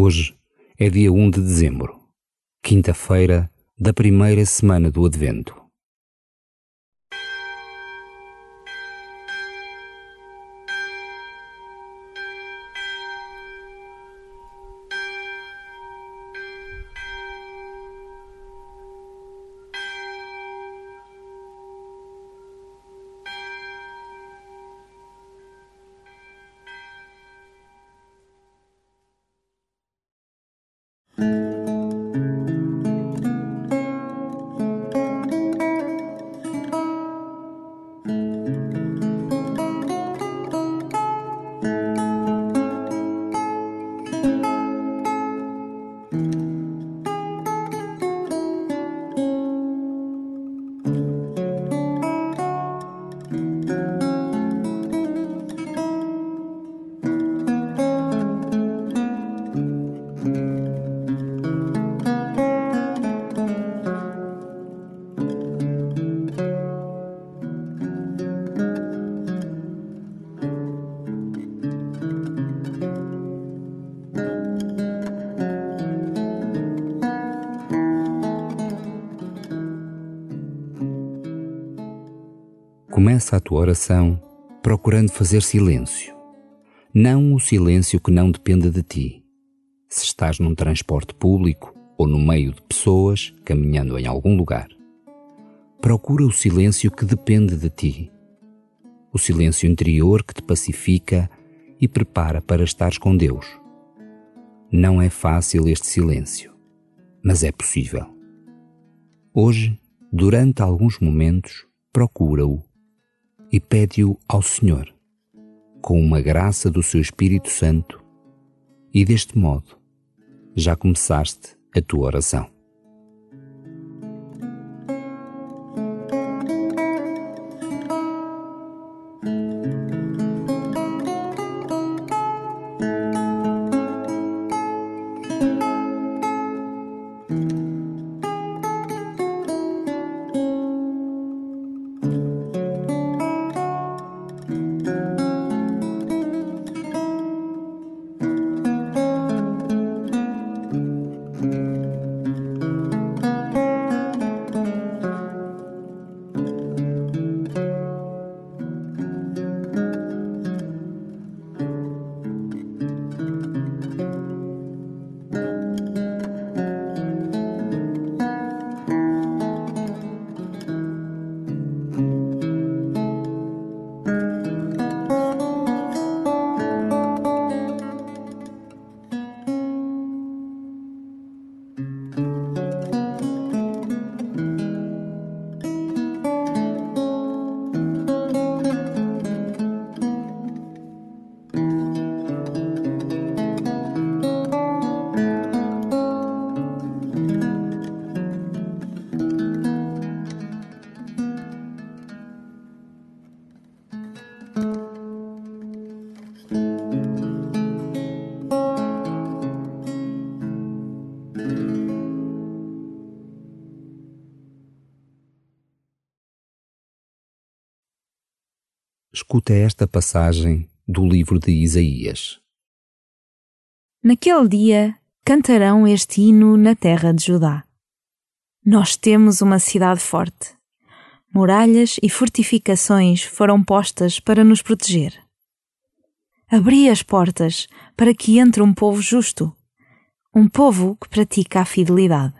Hoje é dia 1 de dezembro, quinta-feira da primeira semana do Advento. Começa a tua oração procurando fazer silêncio. Não o silêncio que não depende de ti. Se estás num transporte público ou no meio de pessoas caminhando em algum lugar. Procura o silêncio que depende de ti. O silêncio interior que te pacifica e prepara para estares com Deus. Não é fácil este silêncio, mas é possível. Hoje, durante alguns momentos, procura-o e pede-o ao Senhor, com uma graça do seu Espírito Santo, e deste modo já começaste a tua oração. Escuta esta passagem do livro de Isaías. Naquele dia cantarão este hino na terra de Judá. Nós temos uma cidade forte. Muralhas e fortificações foram postas para nos proteger. Abri as portas para que entre um povo justo, um povo que pratica a fidelidade.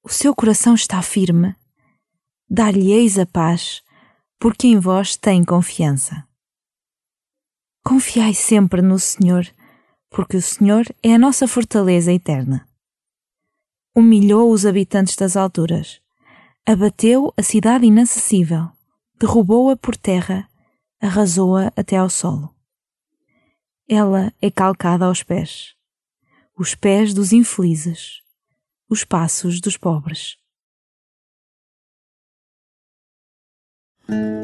O seu coração está firme. Dar-lhe-eis a paz porque em vós tem confiança. Confiai sempre no Senhor, porque o Senhor é a nossa fortaleza eterna. Humilhou os habitantes das alturas, abateu a cidade inacessível, derrubou-a por terra, arrasou-a até ao solo. Ela é calcada aos pés, os pés dos infelizes, os passos dos pobres. Mm-hmm.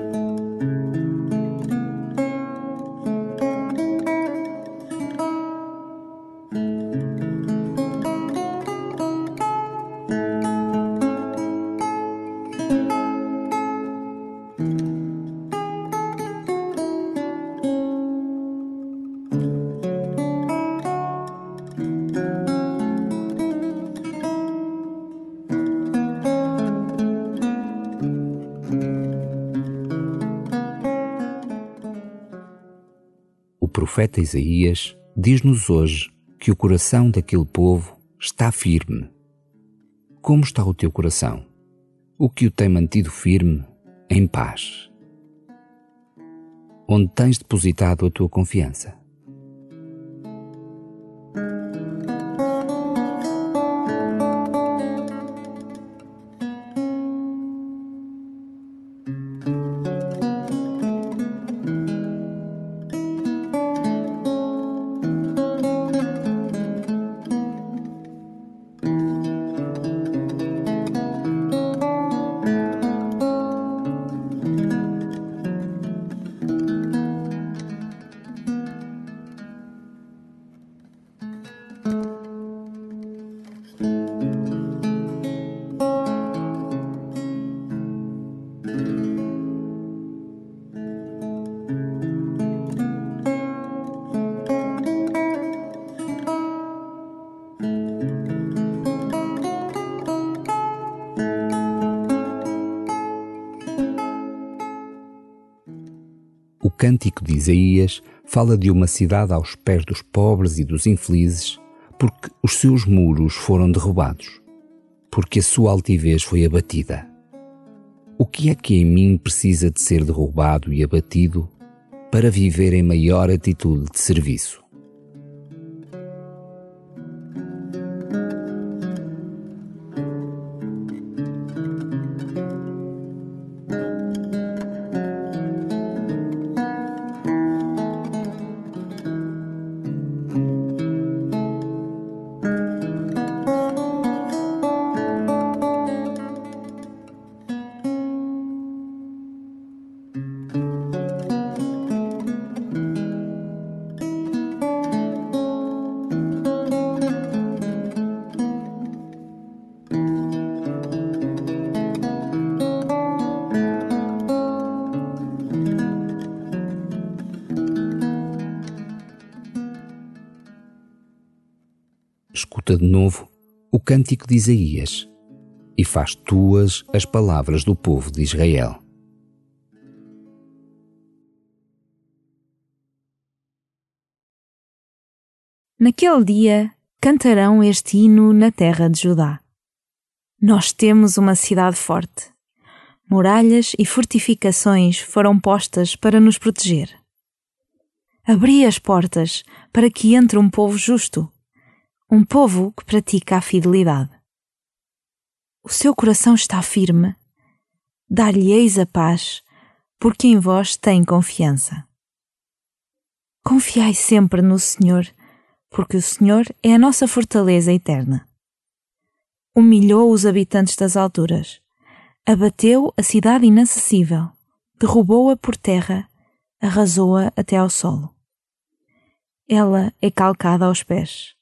Profeta Isaías diz-nos hoje que o coração daquele povo está firme. Como está o teu coração? O que o tem mantido firme, em paz? Onde tens depositado a tua confiança? Cântico de Isaías fala de uma cidade aos pés dos pobres e dos infelizes, porque os seus muros foram derrubados, porque a sua altivez foi abatida. O que é que em mim precisa de ser derrubado e abatido para viver em maior atitude de serviço? Escuta de novo o cântico de Isaías e faz tuas as palavras do povo de Israel. Naquele dia cantarão este hino na terra de Judá. Nós temos uma cidade forte. Muralhas e fortificações foram postas para nos proteger. Abri as portas para que entre um povo justo um povo que pratica a fidelidade. O seu coração está firme. Dar-lhe-eis a paz, porque em vós tem confiança. Confiai sempre no Senhor, porque o Senhor é a nossa fortaleza eterna. Humilhou os habitantes das alturas, abateu a cidade inacessível, derrubou-a por terra, arrasou-a até ao solo. Ela é calcada aos pés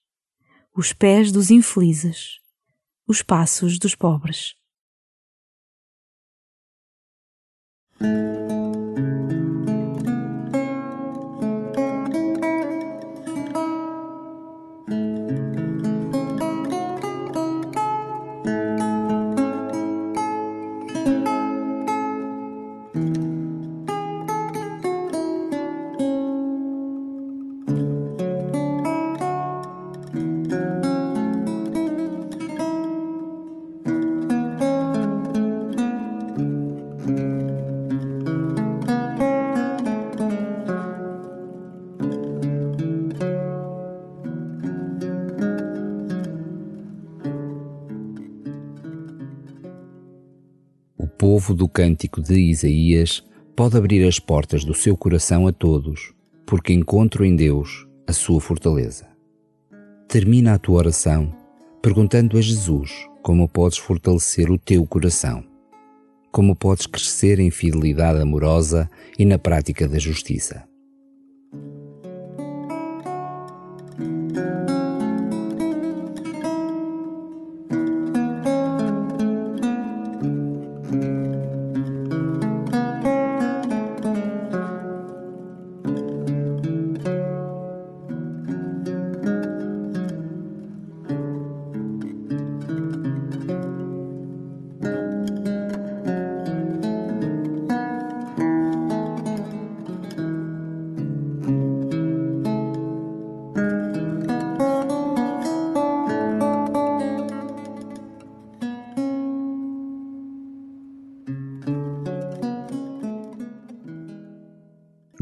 os pés dos infelizes, os passos dos pobres. Povo do cântico de Isaías pode abrir as portas do seu coração a todos, porque encontro em Deus a sua fortaleza. Termina a tua oração perguntando a Jesus como podes fortalecer o teu coração, como podes crescer em fidelidade amorosa e na prática da justiça.